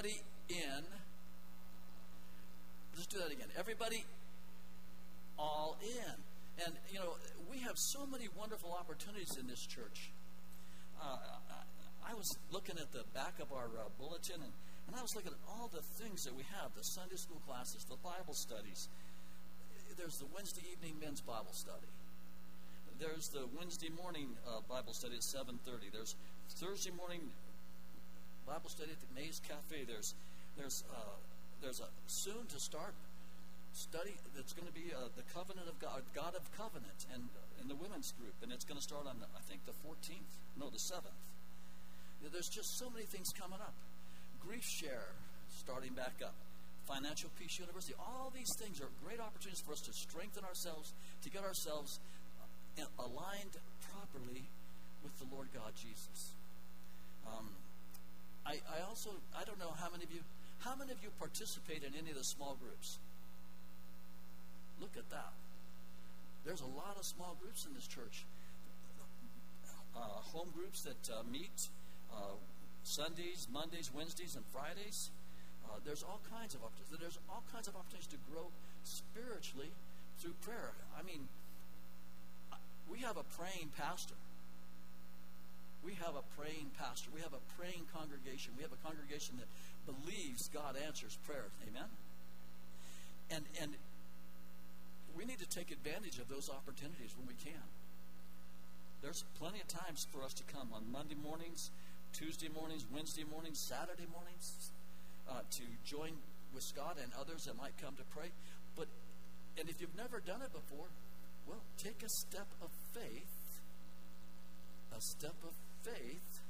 Everybody in. Let's do that again. Everybody all in. And, you know, we have so many wonderful opportunities in this church. Uh, I, was looking at the back of our uh, bulletin, and, and I was looking at all the things that we have the Sunday school classes, the Bible studies. There's the Wednesday evening men's Bible study. There's the Wednesday morning uh, Bible study at 7:30. There's Thursday morning Bible study at the Maze Cafe. There's there's uh, there's a soon to start study that's going to be uh, the covenant of God, God of covenant, and in the women's group, and it's going to start on I think the 14th, no, the 7th. There's just so many things coming up. Grief share starting back up. Financial Peace University. All these things are great opportunities for us to strengthen ourselves, to get ourselves uh, aligned properly with the Lord God Jesus. Um, I, I also I don't know how many of you how many of you participate in any of the small groups? Look at that. There's a lot of small groups in this church. Uh, home groups that uh, meet uh, Sundays, Mondays, Wednesdays, and Fridays. Uh, there's all kinds of opportunities. There's all kinds of opportunities to grow spiritually through prayer. I mean, we have a praying pastor. We have a praying pastor. We have a praying congregation. We have a congregation that believes God answers prayers. Amen? And, and we need to take advantage of those opportunities when we can. There's plenty of times for us to come on Monday mornings, Tuesday mornings, Wednesday mornings, Saturday mornings uh, to join with Scott and others that might come to pray. But and if you've never done it before, well, take a step of faith, a step of faith,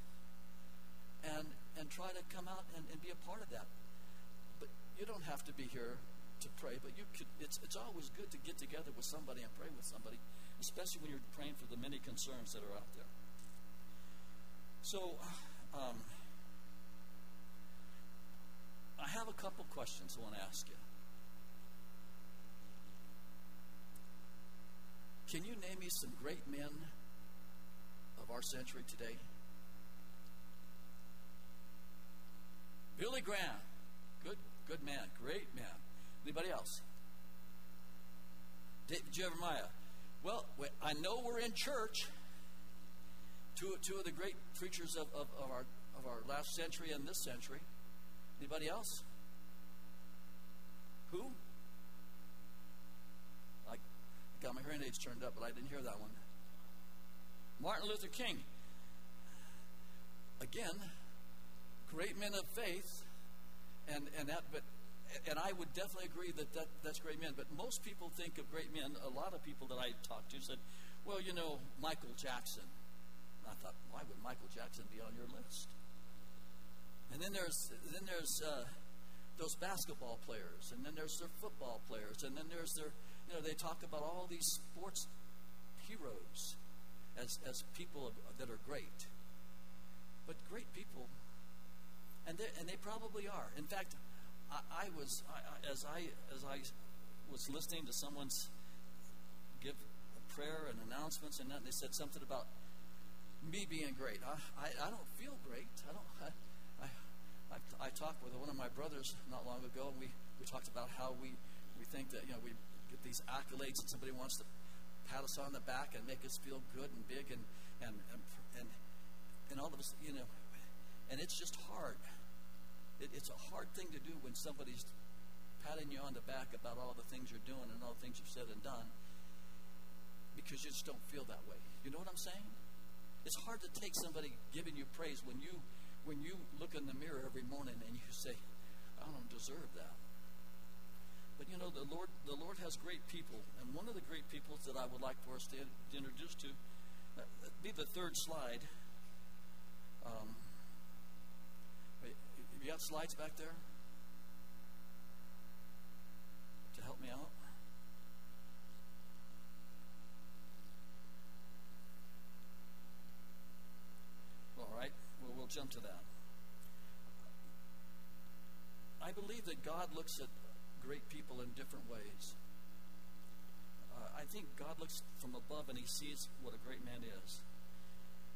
and and try to come out and, and be a part of that. But you don't have to be here to pray, but you could. It's it's always good to get together with somebody and pray with somebody, especially when you're praying for the many concerns that are out there. So, um, I have a couple questions I want to ask you. Can you name me some great men of our century today? Billy Graham, good, good man, great man. Anybody else? David Jeremiah. Well, I know we're in church. Two, two of the great preachers of, of, of, our, of our last century and this century. Anybody else? Who? I got my hearing aids turned up, but I didn't hear that one. Martin Luther King. Again, great men of faith, and, and that, but and I would definitely agree that, that that's great men. But most people think of great men. A lot of people that I talked to said, "Well, you know, Michael Jackson." I thought, why would Michael Jackson be on your list? And then there's then there's uh, those basketball players, and then there's their football players, and then there's their you know they talk about all these sports heroes as as people that are great, but great people, and they and they probably are. In fact, I, I was I, as I as I was listening to someone's give a prayer and announcements, and that they said something about me being great. I, I, I don't feel great. I talked with one of my brothers not long ago, and we, we talked about how we, we think that, you know, we get these accolades and somebody wants to pat us on the back and make us feel good and big and, and, and, and, and all of us, you know, and it's just hard. It, it's a hard thing to do when somebody's patting you on the back about all the things you're doing and all the things you've said and done because you just don't feel that way. You know what I'm saying? It's hard to take somebody giving you praise when you when you look in the mirror every morning and you say, I don't deserve that. But you know, the Lord, the Lord has great people, and one of the great people that I would like for us to, to introduce to, uh, be the third slide. Um, you got slides back there to help me out? All right, well, we'll jump to that. I believe that God looks at great people in different ways. Uh, I think God looks from above and he sees what a great man is.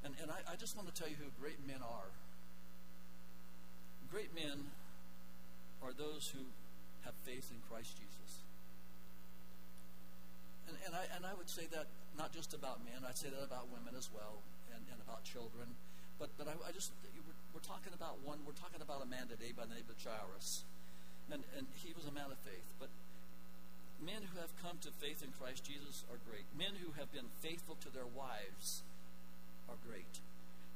And, and I, I just want to tell you who great men are. Great men are those who have faith in Christ Jesus. And, and, I, and I would say that not just about men, I'd say that about women as well, and, and about children. But, but I, I just, we're, we're talking about one, we're talking about a man today by the name of Jairus. And, and he was a man of faith. But men who have come to faith in Christ Jesus are great. Men who have been faithful to their wives are great.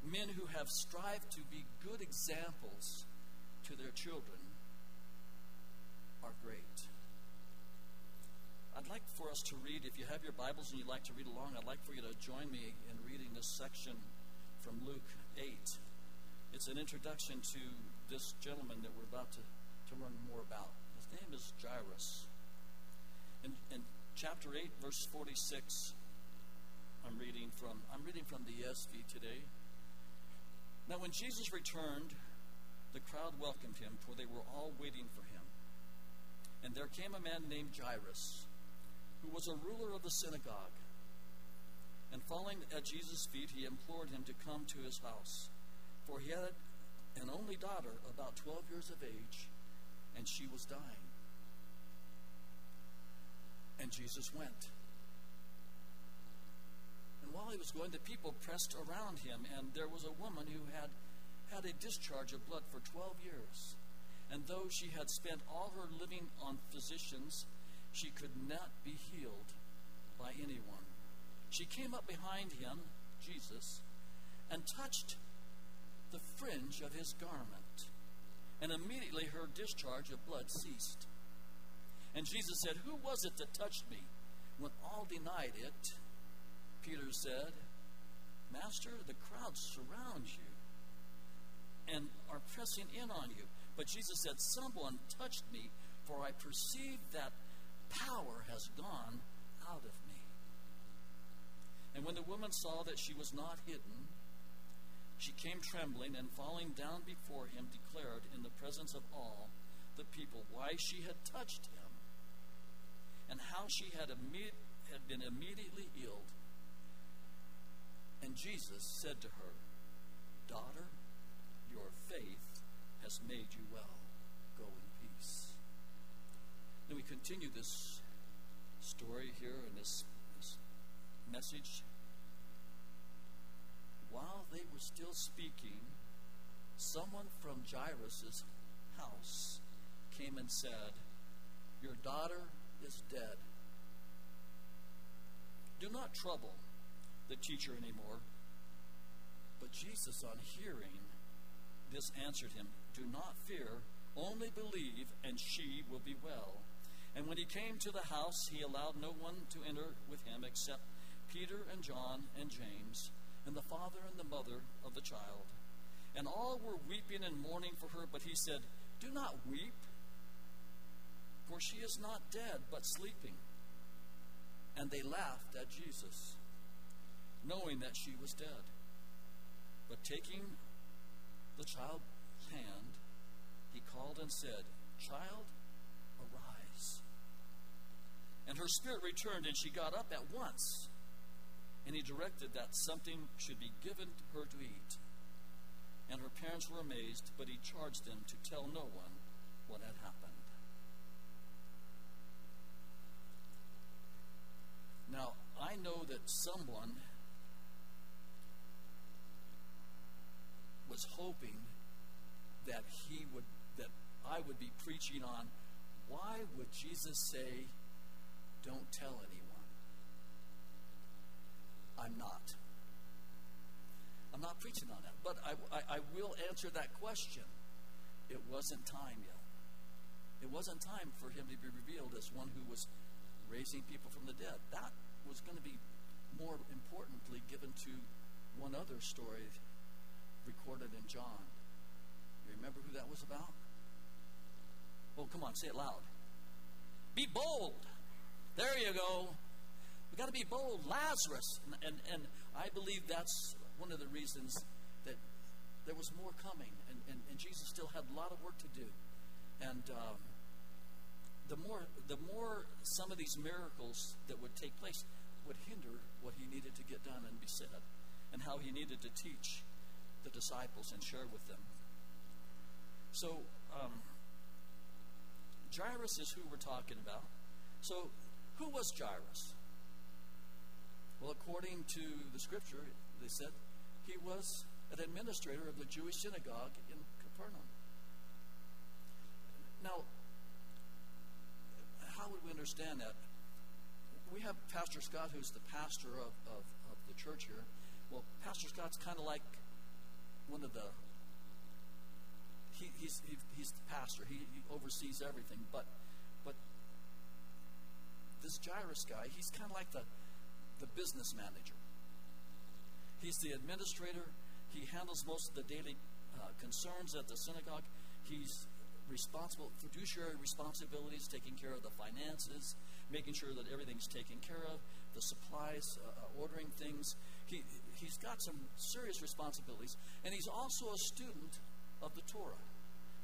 Men who have strived to be good examples to their children are great. I'd like for us to read, if you have your Bibles and you'd like to read along, I'd like for you to join me in reading this section from Luke 8. It's an introduction to this gentleman that we're about to to learn more about. His name is Jairus. In, in chapter 8, verse 46, I'm reading from I'm reading from the ESV today. Now when Jesus returned, the crowd welcomed him, for they were all waiting for him. And there came a man named Jairus, who was a ruler of the synagogue. And falling at Jesus' feet, he implored him to come to his house, for he had an only daughter, about 12 years of age, and she was dying. And Jesus went. And while he was going, the people pressed around him, and there was a woman who had had a discharge of blood for 12 years. And though she had spent all her living on physicians, she could not be healed by anyone. She came up behind him, Jesus, and touched the fringe of his garment and immediately her discharge of blood ceased. And Jesus said, Who was it that touched me? When all denied it, Peter said, Master, the crowds surround you and are pressing in on you. But Jesus said, Someone touched me, for I perceive that power has gone out of me. And when the woman saw that she was not hidden, she came trembling and falling down before him, declared in the presence of all the people why she had touched him and how she had, imme- had been immediately healed. And Jesus said to her, Daughter, your faith has made you well. Go in peace. Then we continue this story here in this, this message while they were still speaking, someone from Jairus' house came and said, Your daughter is dead. Do not trouble the teacher anymore. But Jesus, on hearing this, answered him, Do not fear, only believe, and she will be well. And when he came to the house, he allowed no one to enter with him except Peter and John and James and the father and the mother of the child. And all were weeping and mourning for her, but he said, Do not weep, for she is not dead, but sleeping. And they laughed at Jesus, knowing that she was dead. But taking the child's hand, he called and said, Child, arise. And her spirit returned, and she got up at once and he directed that something should be given her to eat. And her parents were amazed, but he charged them to tell no one what had happened. Now, I know that someone was hoping that he would that I would be preaching on why would Jesus say don't tell anyone? I'm not. I'm not preaching on that. But I, I, I will answer that question. It wasn't time yet. It wasn't time for him to be revealed as one who was raising people from the dead. That was going to be more importantly given to one other story recorded in John. You remember who that was about? Oh, come on, say it loud. Be bold. There you go. We got to be bold. Lazarus. And, and, and I believe that's one of the reasons that there was more coming, and, and, and Jesus still had a lot of work to do. And um, the more the more some of these miracles that would take place would hinder what he needed to get done and be said, and how he needed to teach the disciples and share with them. So, um, Jairus is who we're talking about. So, who was Jairus? To the scripture, they said he was an administrator of the Jewish synagogue in Capernaum. Now, how would we understand that? We have Pastor Scott, who's the pastor of, of, of the church here. Well, Pastor Scott's kind of like one of the. He, he's, he, he's the pastor. He, he oversees everything. But, but this Jairus guy, he's kind of like the, the business manager. He's the administrator. He handles most of the daily uh, concerns at the synagogue. He's responsible, fiduciary responsibilities, taking care of the finances, making sure that everything's taken care of, the supplies, uh, uh, ordering things. He, he's got some serious responsibilities. And he's also a student of the Torah.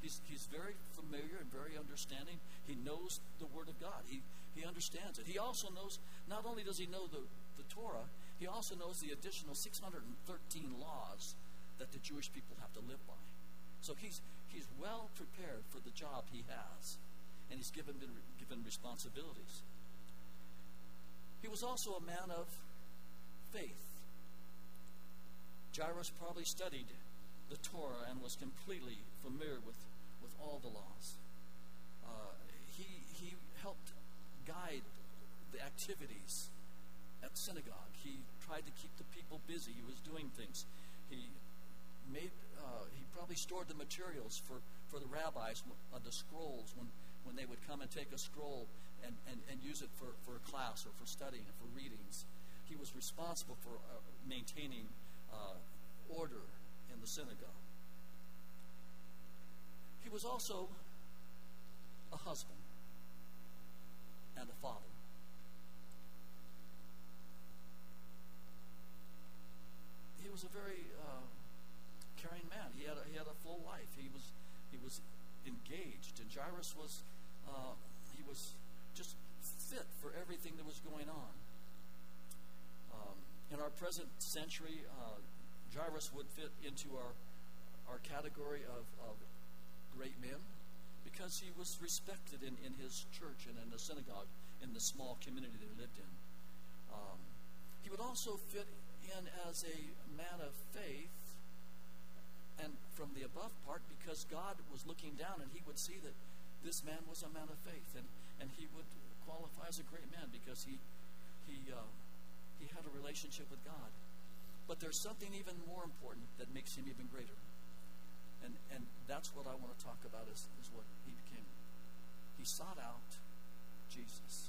He's, he's very familiar and very understanding. He knows the Word of God. He, he understands it. He also knows, not only does he know the, the Torah, he also knows the additional 613 laws that the Jewish people have to live by. So he's, he's well prepared for the job he has, and he's given, been given responsibilities. He was also a man of faith. Jairus probably studied the Torah and was completely familiar with, with all the laws. Uh, he, he helped guide the activities at synagogue. He tried to keep the people busy. He was doing things. He made. Uh, he probably stored the materials for, for the rabbis, uh, the scrolls, when, when they would come and take a scroll and, and, and use it for, for a class or for studying or for readings. He was responsible for uh, maintaining uh, order in the synagogue. He was also a husband and a father. he was a very uh, caring man. He had a, he had a full life. He was he was engaged, and Jairus was uh, he was just fit for everything that was going on. Um, in our present century, uh, Jairus would fit into our our category of, of great men because he was respected in, in his church and in the synagogue in the small community that he lived in. Um, he would also fit in as a man of faith, and from the above part, because God was looking down and he would see that this man was a man of faith, and, and he would qualify as a great man because he, he, uh, he had a relationship with God. But there's something even more important that makes him even greater. And, and that's what I want to talk about is, is what he became. He sought out Jesus.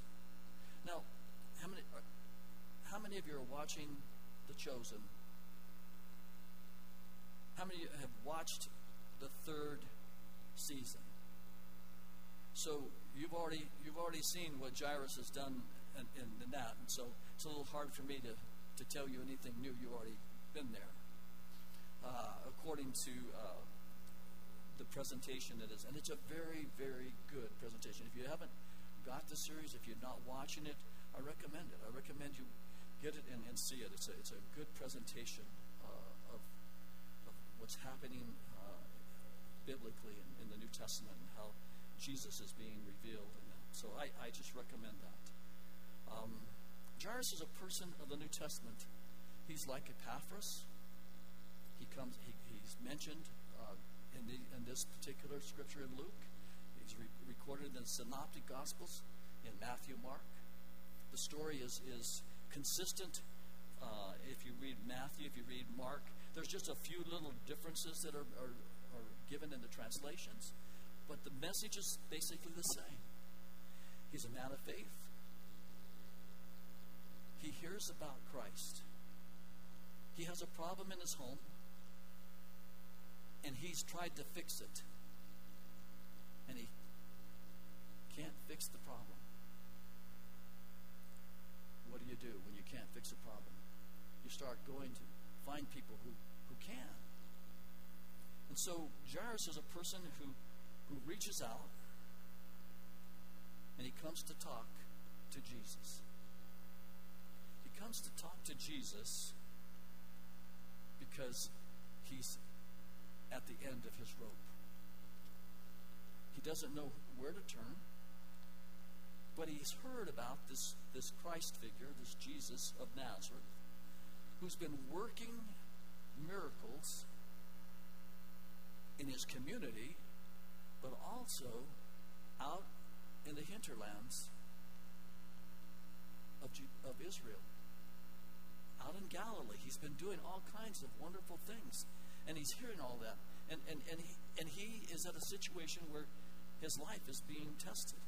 Now, how many, how many of you are watching the Chosen. How many have watched the third season? So you've already you've already seen what Jairus has done in, in, in that, and so it's a little hard for me to, to tell you anything new. You've already been there. Uh, according to uh, the presentation it is, and it's a very very good presentation. If you haven't got the series, if you're not watching it, I recommend it. I recommend you get it and, and see it. It's a, it's a good presentation uh, of, of what's happening uh, biblically in, in, the New Testament and how Jesus is being revealed. And so I, I just recommend that. Um, Jairus is a person of the New Testament. He's like Epaphras. He comes. He, he's mentioned uh, in, the, in this particular scripture in Luke. He's re- recorded in the Synoptic Gospels in Matthew, Mark. The story is is consistent. Uh, if you read Matthew, if you read Mark, there's just a few little differences that are, are, are given in the translations, but the message is basically the same. He's a man of faith. He hears about Christ. He has a problem in his home, and he's tried to fix it. And he can't fix the problem. What do you do when you can't fix a problem? You start going to find people who, who can. And so Jairus is a person who, who reaches out and he comes to talk to Jesus. He comes to talk to Jesus because he's at the end of his rope. He doesn't know where to turn, but he's heard about this, this Christ figure, this Jesus of Nazareth, who's been working miracles in his community, but also out in the hinterlands of, of Israel. Out in Galilee, he's been doing all kinds of wonderful things, and he's hearing all that. And, and, and, he, and he is at a situation where his life is being tested.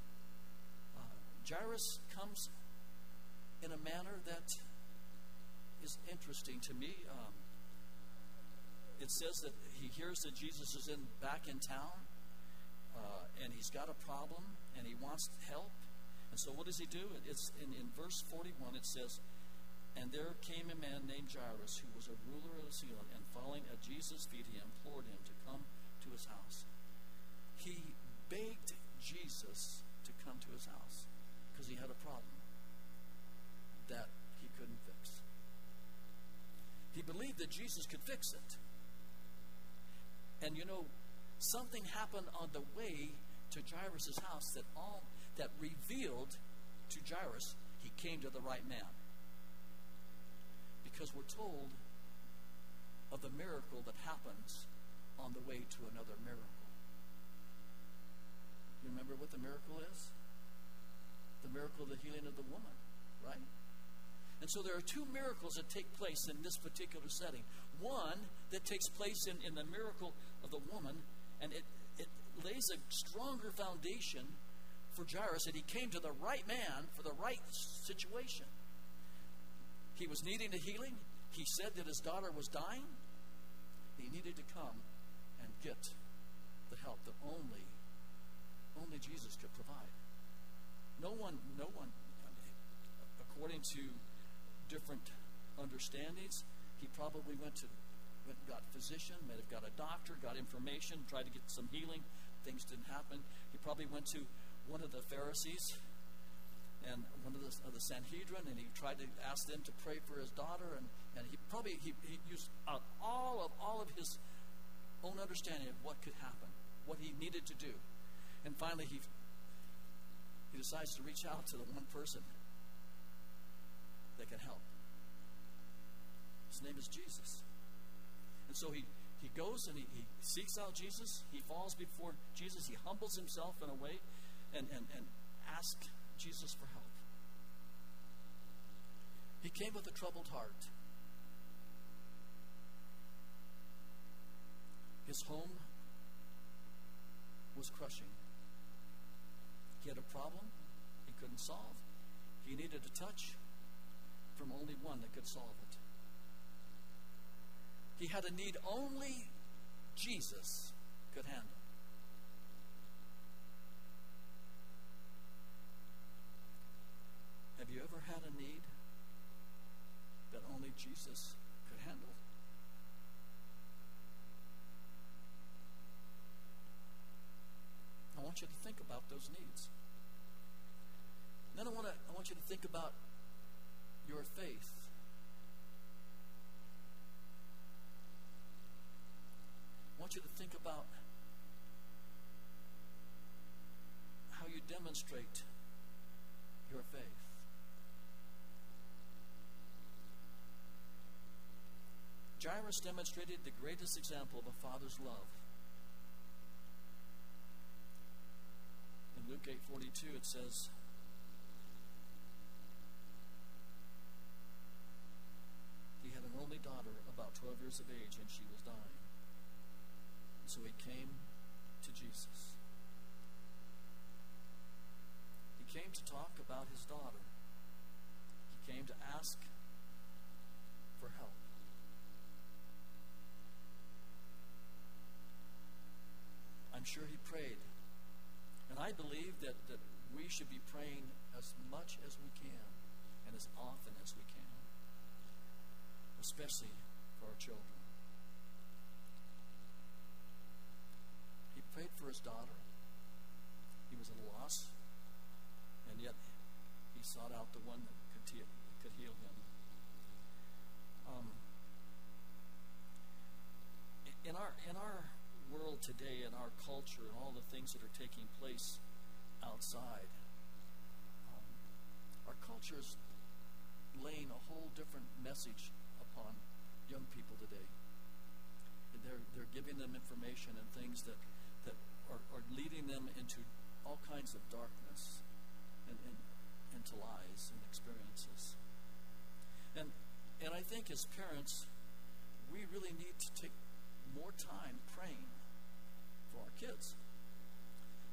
Jairus comes in a manner that is interesting to me. Um, it says that he hears that Jesus is in back in town, uh, and he's got a problem, and he wants help. And so, what does he do? It's in, in verse 41. It says, "And there came a man named Jairus, who was a ruler of the city, and falling at Jesus' feet, he implored him to come to his house. He begged Jesus to come to his house because he had a problem that he couldn't fix. He believed that Jesus could fix it. And you know, something happened on the way to Jairus' house that all that revealed to Jairus he came to the right man. Because we're told of the miracle that happens on the way to another miracle. You remember what the miracle is? The miracle of the healing of the woman, right? And so there are two miracles that take place in this particular setting. One that takes place in, in the miracle of the woman, and it, it lays a stronger foundation for Jairus that he came to the right man for the right situation. He was needing a healing. He said that his daughter was dying. He needed to come and get the help that only only Jesus could provide. No one, no one, according to different understandings. He probably went to went got physician, may have got a doctor, got information, tried to get some healing. Things didn't happen. He probably went to one of the Pharisees and one of the, of the Sanhedrin, and he tried to ask them to pray for his daughter, and, and he probably he, he used all of all of his own understanding of what could happen, what he needed to do, and finally he he decides to reach out to the one person that can help. His name is Jesus. And so he, he goes and he, he seeks out Jesus. He falls before Jesus. He humbles himself in a way and, and, and asks Jesus for help. He came with a troubled heart. His home was crushing. He had a problem he couldn't solve. He needed a touch from only one that could solve it. He had a need only Jesus could handle. Have you ever had a need that only Jesus could handle? I want you to think about those needs. Then I want to I want you to think about your faith. I want you to think about how you demonstrate your faith. Jairus demonstrated the greatest example of a father's love. Luke 8:42 it says he had an only daughter about 12 years of age and she was dying. And so he came to Jesus. He came to talk about his daughter. He came to ask for help. I'm sure he prayed. And I believe that, that we should be praying as much as we can and as often as we can, especially for our children. He prayed for his daughter. He was at a loss, and yet he sought out the one that could, te- could heal him. Um, in our in our world today and our culture and all the things that are taking place outside, um, our culture is laying a whole different message upon young people today. And they're, they're giving them information and things that, that are, are leading them into all kinds of darkness and, and into lies and experiences. And, and I think as parents, we really need to take more time praying for our kids.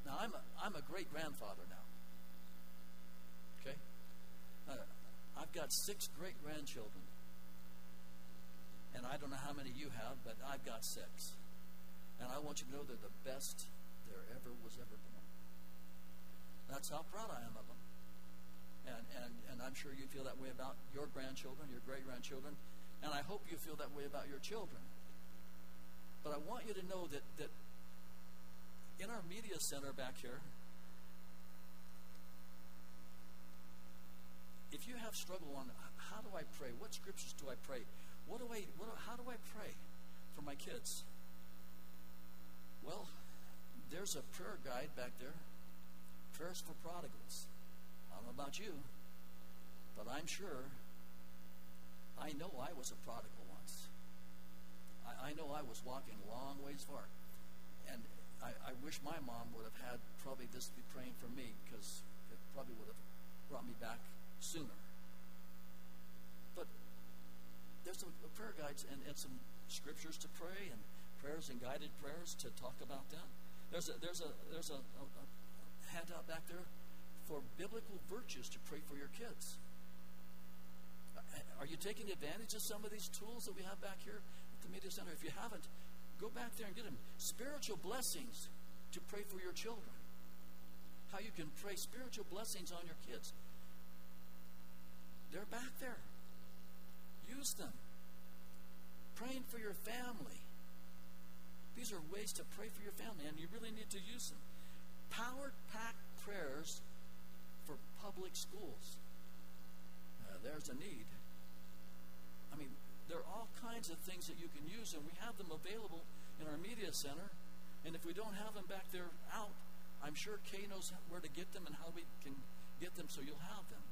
Now, I'm a, I'm a great grandfather now. Okay? Uh, I've got six great grandchildren. And I don't know how many you have, but I've got six. And I want you to know they're the best there ever was ever born. That's how proud I am of them. And, and, and I'm sure you feel that way about your grandchildren, your great grandchildren, and I hope you feel that way about your children. But I want you to know that, that in our media center back here, if you have struggle on how do I pray, what scriptures do I pray, what do I, what, how do I pray for my kids? Well, there's a prayer guide back there, prayers for prodigals. I don't know about you, but I'm sure I know I was a prodigal once. I, I know I was walking a long ways far. I, I wish my mom would have had probably this be praying for me because it probably would have brought me back sooner. But there's a, a uh, prayer guides and, and some scriptures to pray and prayers and guided prayers to talk about that. There's a there's a there's a, a, a handout back there for biblical virtues to pray for your kids. Uh, are you taking advantage of some of these tools that we have back here at the Media Center? If you haven't, go back there and get them. Spiritual blessings to pray for your children. How you can pray spiritual blessings on your kids. They're back there. Use them. Praying for your family. These are ways to pray for your family, and you really need to use them. Power packed prayers for public schools. Uh, there's a need. I mean, there are all kinds of things that you can use, and we have them available in our media center. And if we don't have them back there out, I'm sure Kay knows where to get them and how we can get them so you'll have them.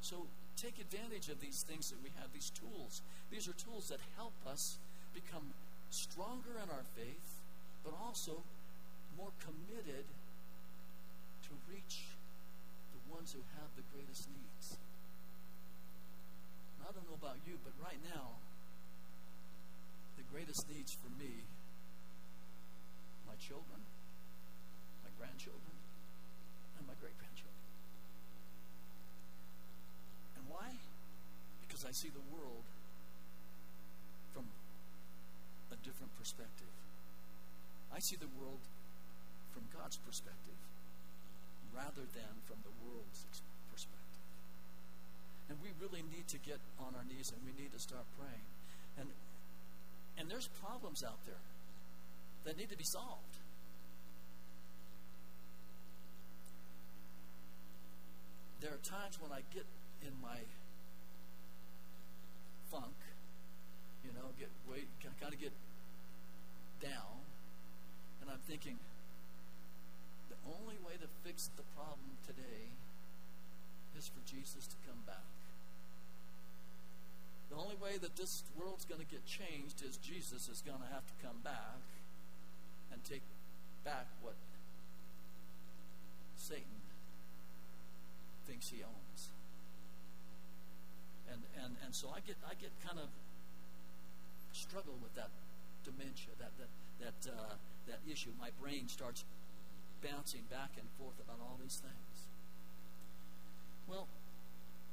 So take advantage of these things that we have, these tools. These are tools that help us become stronger in our faith, but also more committed to reach the ones who have the greatest needs. I don't know about you, but right now, greatest needs for me, my children, my grandchildren, and my great grandchildren. And why? Because I see the world from a different perspective. I see the world from God's perspective rather than from the world's perspective. And we really need to get on our knees and we need to start praying. And there's problems out there that need to be solved. There are times when I get in my funk, you know, get way kind of get down, and I'm thinking, the only way to fix the problem today is for Jesus to come back. The only way that this world's going to get changed is Jesus is going to have to come back and take back what Satan thinks he owns. And, and, and so I get, I get kind of struggle with that dementia, that, that, that, uh, that issue. My brain starts bouncing back and forth about all these things. Well,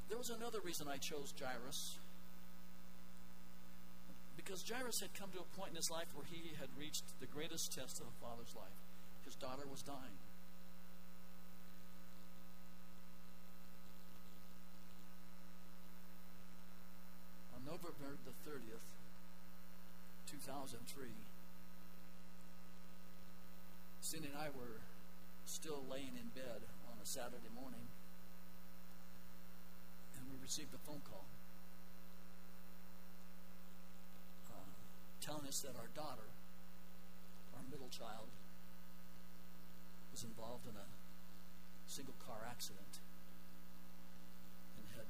there was another reason I chose Jairus. Because Jairus had come to a point in his life where he had reached the greatest test of a father's life. His daughter was dying. On November the 30th, 2003, Cindy and I were still laying in bed on a Saturday morning, and we received a phone call uh, telling us that our daughter, our middle child, was involved in a single car accident and had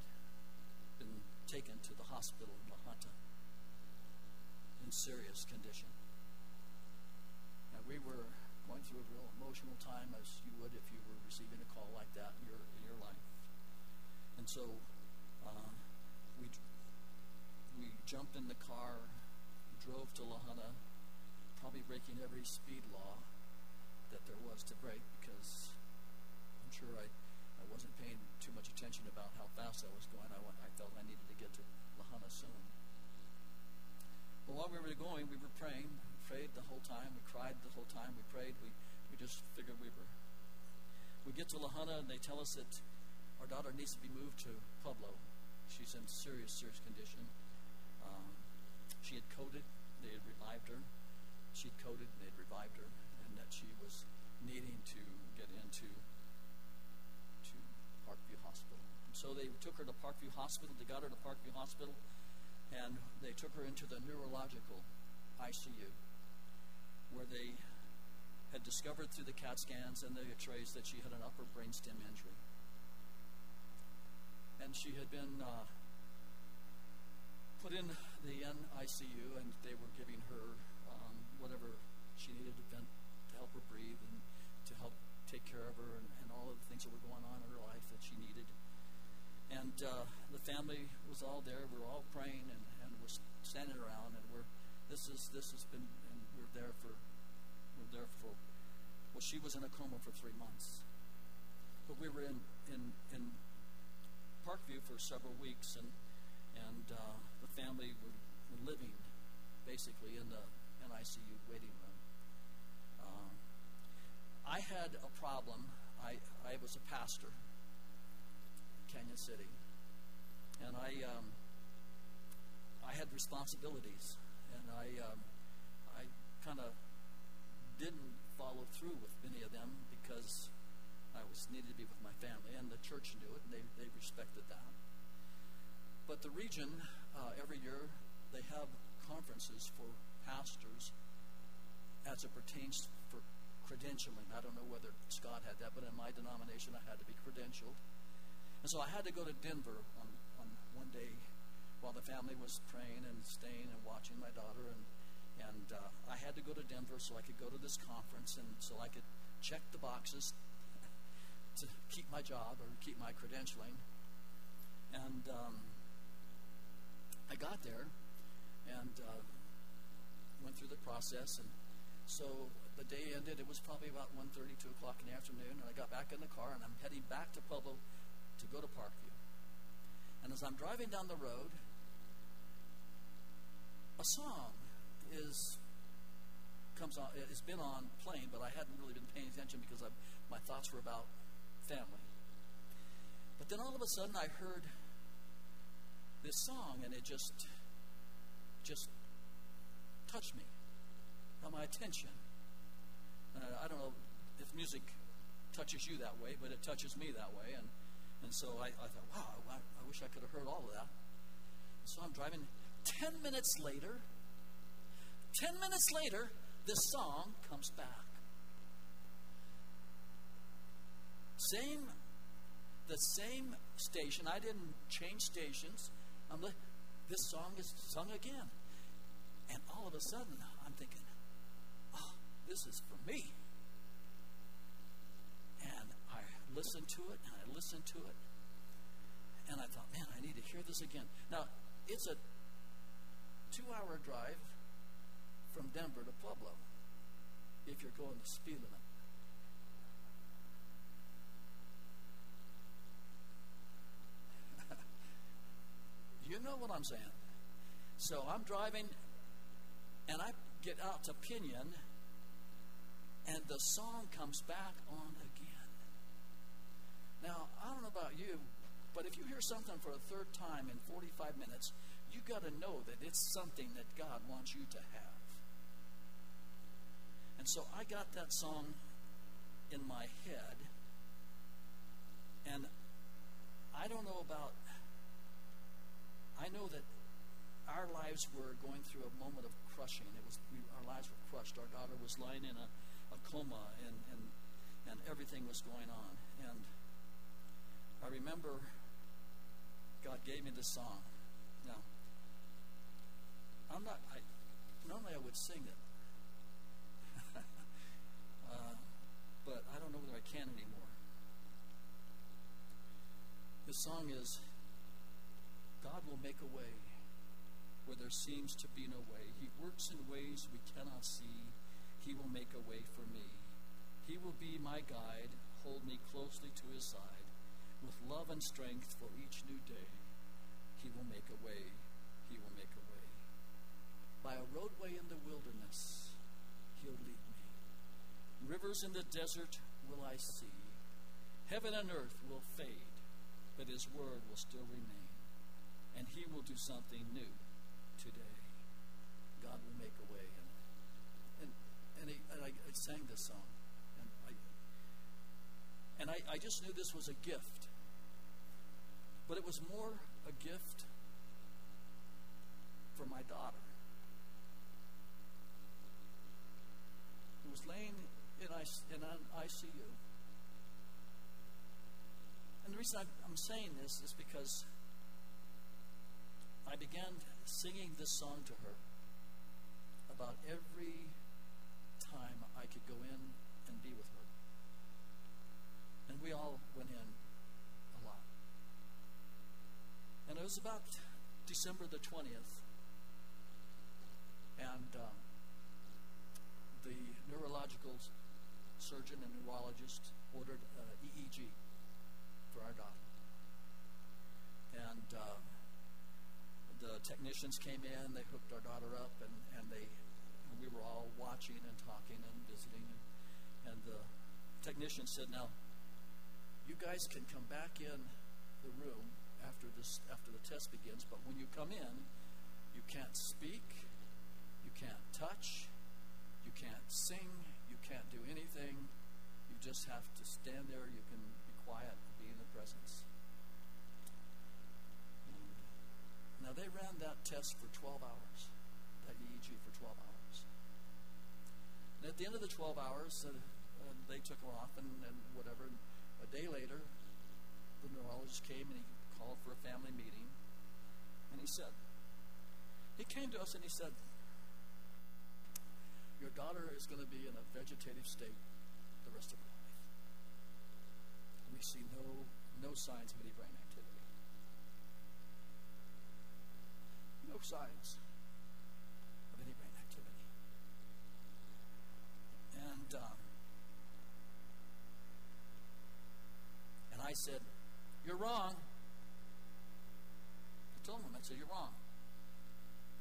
been taken to the hospital in La Junta in serious condition. And we were going through a real emotional time, as you would if you were receiving a call like that in your in your life. And so uh, we we jumped in the car, drove to La Junta, probably breaking every speed law that there was to break because I'm sure I, I wasn't paying too much attention about how fast I was going. I, went, I felt I needed to get to La Junta soon. But while we were going, we were praying prayed the whole time. We cried the whole time. We prayed. We, we just figured we were. We get to La Junta and they tell us that our daughter needs to be moved to Pueblo. She's in serious, serious condition. She had coded. They had revived her. She'd coded and they'd revived her. And that she was needing to get into to Parkview Hospital. And so they took her to Parkview Hospital. They got her to Parkview Hospital. And they took her into the neurological ICU where they had discovered through the CAT scans and the x rays that she had an upper brainstem injury. And she had been uh, put in the NICU, and they were giving her um, whatever she needed to, vent, to help her breathe and to help take care of her and, and, all of the things that were going on in her life that she needed. And uh, the family was all there. We were all praying and, and we're standing around, and we're this is this has been were there for were there for well she was in a coma for three months. But we were in in, in Parkview for several weeks and and uh, the family were, were living basically in the NICU waiting room. Uh, I had a problem. I, I was a pastor in Cañon City, and I um, I had responsibilities, and I um, kind of didn't follow through with many of them because I was needed to be with my family, and the church knew it, and they, they respected that. But the region, uh, every year, they have conferences for pastors as it pertains for credentialing. I don't know whether Scott had that, but in my denomination, I had to be credentialed. And so I had to go to Denver on, on one day while the family was praying and staying and watching my daughter and and uh, I had to go to Denver so I could go to this conference and so I could check the boxes to keep my job or keep my credentialing. And um, I got there and uh, went through the process. And so the day ended. It was probably about 1.30, 2 o'clock in the afternoon. And I got back in the car and I'm heading back to Pueblo to go to Parkview. And as I'm driving down the road, a song is comes on. It's been on playing, but I hadn't really been paying attention because I, my thoughts were about family. But then all of a sudden, I heard this song, and it just just touched me, got my attention. I don't know if music touches you that way, but it touches me that way, and and so I, I thought, wow, I, I wish I could have heard all of that. So I'm driving. Ten minutes later, ten minutes later, this song comes back. Same, the same station. I didn't change stations. I'm like, this song is sung again. And all of a sudden, I'm thinking, oh, this is for me. And I listened to it, and I listened to it. And I thought, man, I need to hear this again. Now, it's a two hour drive from Denver to Pueblo if you're going to speed limit. You know what I'm saying? So I'm driving and I get out to Pinion and the song comes back on again. Now, I don't know about you, but if you hear something for a third time in 45 minutes, you got to know that it's something that God wants you to have. And so I got that song in my head, and I don't know about, I know that our lives were going through a moment of crushing. It was we, our lives were crushed. Our daughter was lying in a, a coma, and, and and everything was going on. And I remember God gave me this song. Now, I'm not. I normally I would sing it, uh, but I don't know whether I can anymore. The song is God will make a way where there seems to be no way. He works in ways we cannot see. He will make a way for me. He will be my guide, hold me closely to his side. With love and strength for each new day, he will make a way. He will make a way. By a roadway in the wilderness, he'll lead me. Rivers in the desert will I see. Heaven and earth will fade, but his word will still remain. And he will do something new today. God will make a way. And, and, and, he, and I, I sang this song. And I, and I, I just knew this was a gift. But it was more a gift for my daughter, who was laying in, in an ICU. And the reason I'm saying this is because I began singing this song to her about every time I could go in and be with her. And we all went in a lot. And it was about December the 20th. And um, the neurological surgeon and neurologist ordered uh, EEG for our daughter. And uh, the technicians came in, they hooked our daughter up, and, and they and we were all watching and talking and visiting. And, and the technician said, Now, you guys can come back in the room after this after the test begins, but when you come in, you can't speak, you can't touch, you can't sing, you can't do anything. You just have to stand there. You can be quiet, be in the presence. And now they ran that test for 12 hours, that EEG for 12 hours. And at the end of the 12 hours, uh, uh, they took her off and, and whatever. And a day later, the neurologist came and he called for a family meeting. And he said, he came to us and he said, Your daughter is going to be in a vegetative state the rest of her life. We see no, no signs of any brain activity. No signs of any brain activity. And, um, and I said, You're wrong. I told him, I said, You're wrong.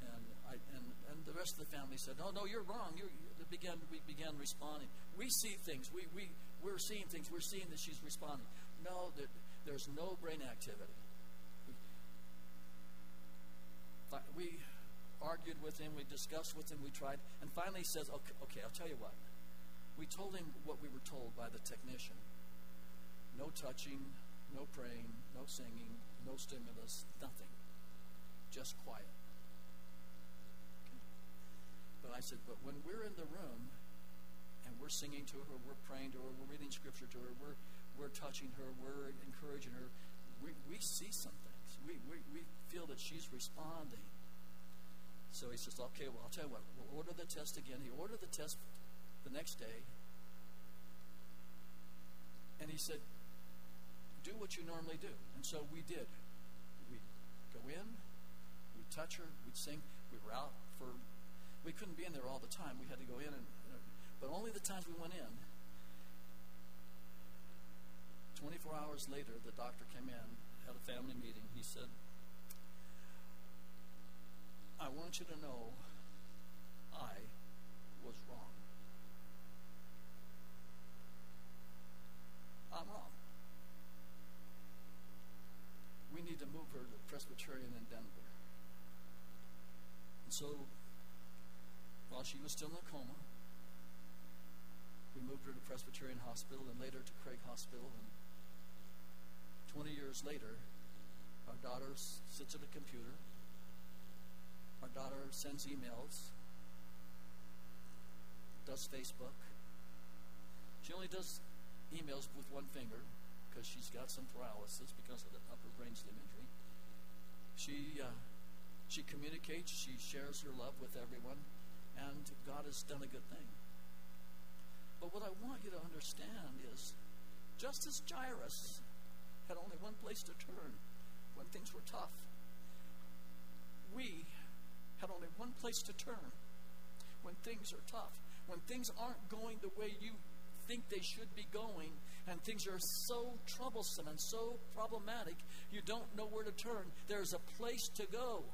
And, I, and, and the rest of the family said, No, no, you're wrong. You began, we began responding. We see things. We, we, we're seeing things. We're seeing that she's responding. No, there, there's no brain activity. We argued with him. We discussed with him. We tried. And finally he says, okay, okay, I'll tell you what. We told him what we were told by the technician. No touching, no praying, no singing, no stimulus, nothing. Just quiet. Okay. But I said, but when we're in the room and we're singing to her, we're praying to her, we're reading scripture to her, we're, we're touching her, we're encouraging her. We, we see some things. We, we, we feel that she's responding. So he says, okay, well, I'll tell you what, we'll order the test again. He ordered the test the next day. And he said, do what you normally do. And so we did. We go in, we touch her, we'd sing. We were out for, we couldn't be in there all the time. We had to go in, and, but only the times we went in. 24 hours later, the doctor came in, had a family meeting. He said, I want you to know I was wrong. I'm wrong. We need to move her to Presbyterian in Denver. And so, while she was still in a coma, we moved her to Presbyterian Hospital and later to Craig Hospital. And 20 years later, our daughter sits at a computer. Our daughter sends emails, does Facebook. She only does emails with one finger because she's got some paralysis because of the upper brainstem injury. She uh, she communicates, she shares her love with everyone, and God has done a good thing. But what I want you to understand is, just as Jairus had only one place to turn when things were tough. We had only one place to turn when things are tough, when things aren't going the way you think they should be going, and things are so troublesome and so problematic, you don't know where to turn. There's a place to go.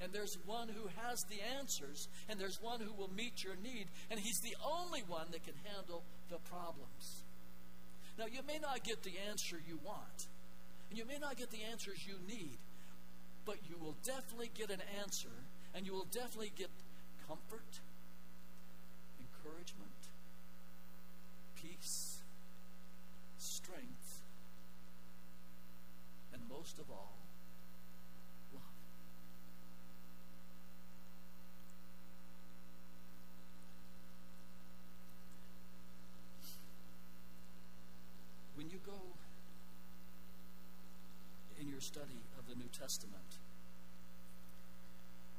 And there's one who has the answers, and there's one who will meet your need, and he's the only one that can handle the problems. Now, you may not get the answer you want, and you may not get the answers you need, but you will definitely get an answer, and you will definitely get comfort, encouragement, peace, strength, and most of all, when you go in your study of the New Testament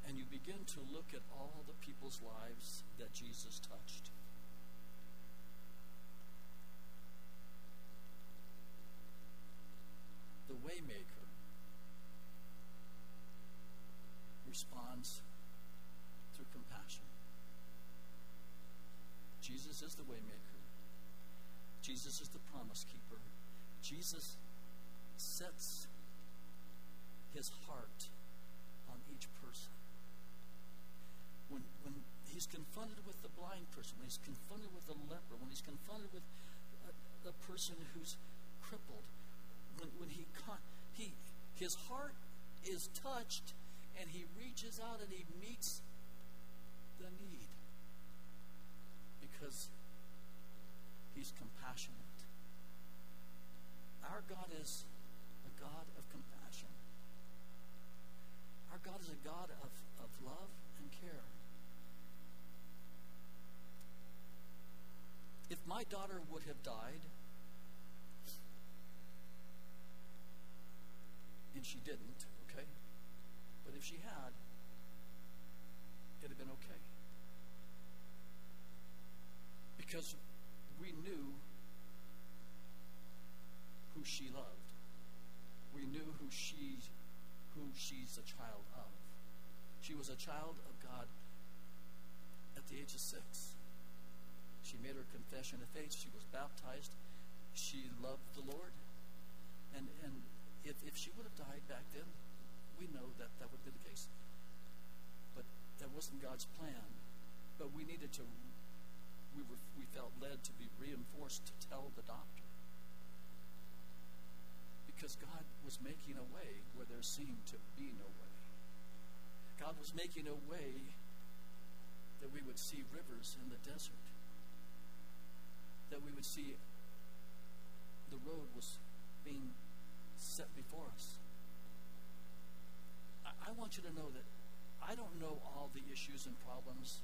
and you begin to look at all the people's lives that Jesus touched, the waymaker responds through compassion. Jesus is the waymaker. Jesus is the promise keeper. Jesus sets his heart on each person. When, when he's confronted with the blind person, when he's confronted with the leper, when he's confronted with a, the person who's crippled, when, when he, he, his heart is touched and he reaches out and he meets the need because He's compassionate. Our God is a God of compassion. Our God is a God of, of love and care. If my daughter would have died, and she didn't, okay? But if she had, it'd have been okay. Because we knew who she loved. We knew who she she's a child of. She was a child of God at the age of six. She made her confession of faith. She was baptized. She loved the Lord. And and if, if she would have died back then, we know that that would be the case. But that wasn't God's plan. But we needed to we, were, we felt led to be reinforced to tell the doctor. Because God was making a way where there seemed to be no way. God was making a way that we would see rivers in the desert, that we would see the road was being set before us. I, I want you to know that I don't know all the issues and problems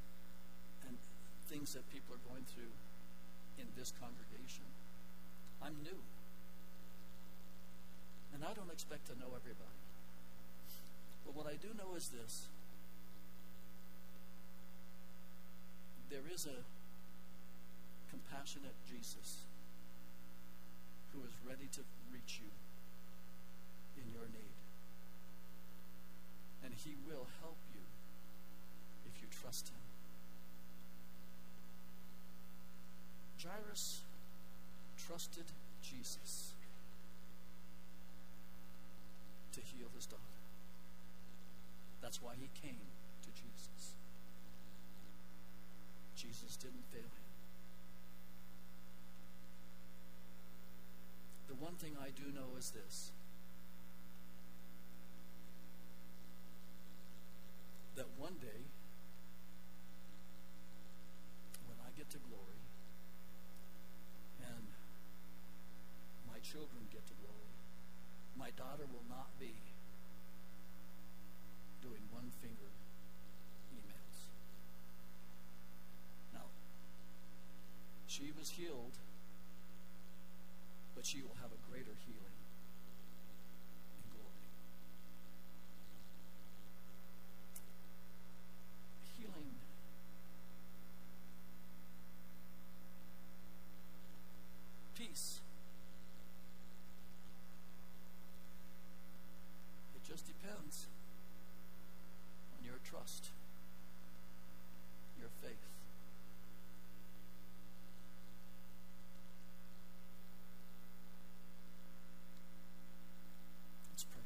and things that people are going through in this congregation. I'm new. And I don't expect to know everybody. But what I do know is this there is a compassionate Jesus who is ready to reach you in your need. And he will help you if you trust him. Jairus trusted Jesus heal his daughter. That's why he came to Jesus. Jesus didn't fail him. The one thing I do know is this that one day, when I get to glory and my children get to glory, my daughter will not be doing one finger emails. Now, she was healed, but she will have a greater healing in glory. Healing peace. It just depends on your trust, your faith. Let's pray.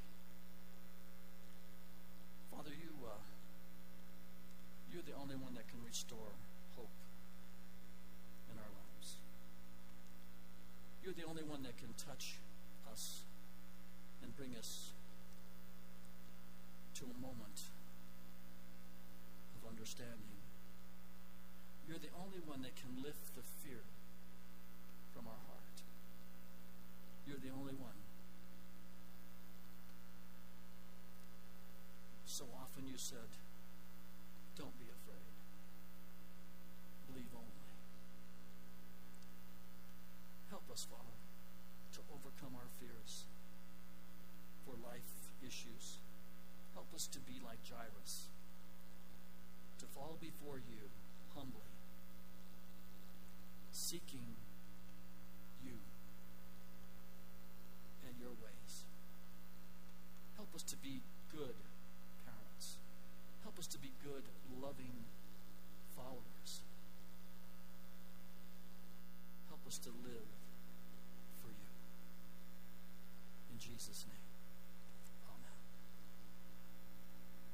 Father, you uh, you're the only one that can restore hope in our lives. You're the only one that can touch us and bring us to a moment of understanding. You're the only one that can lift the fear from our heart. You're the only one. So often you said, Don't be afraid. Believe only. Help us, Father, to overcome our fears for life issues. Help us to be like Jairus, to fall before you humbly, seeking you and your ways. Help us to be good parents. Help us to be good, loving followers. Help us to live for you. Jesus' name.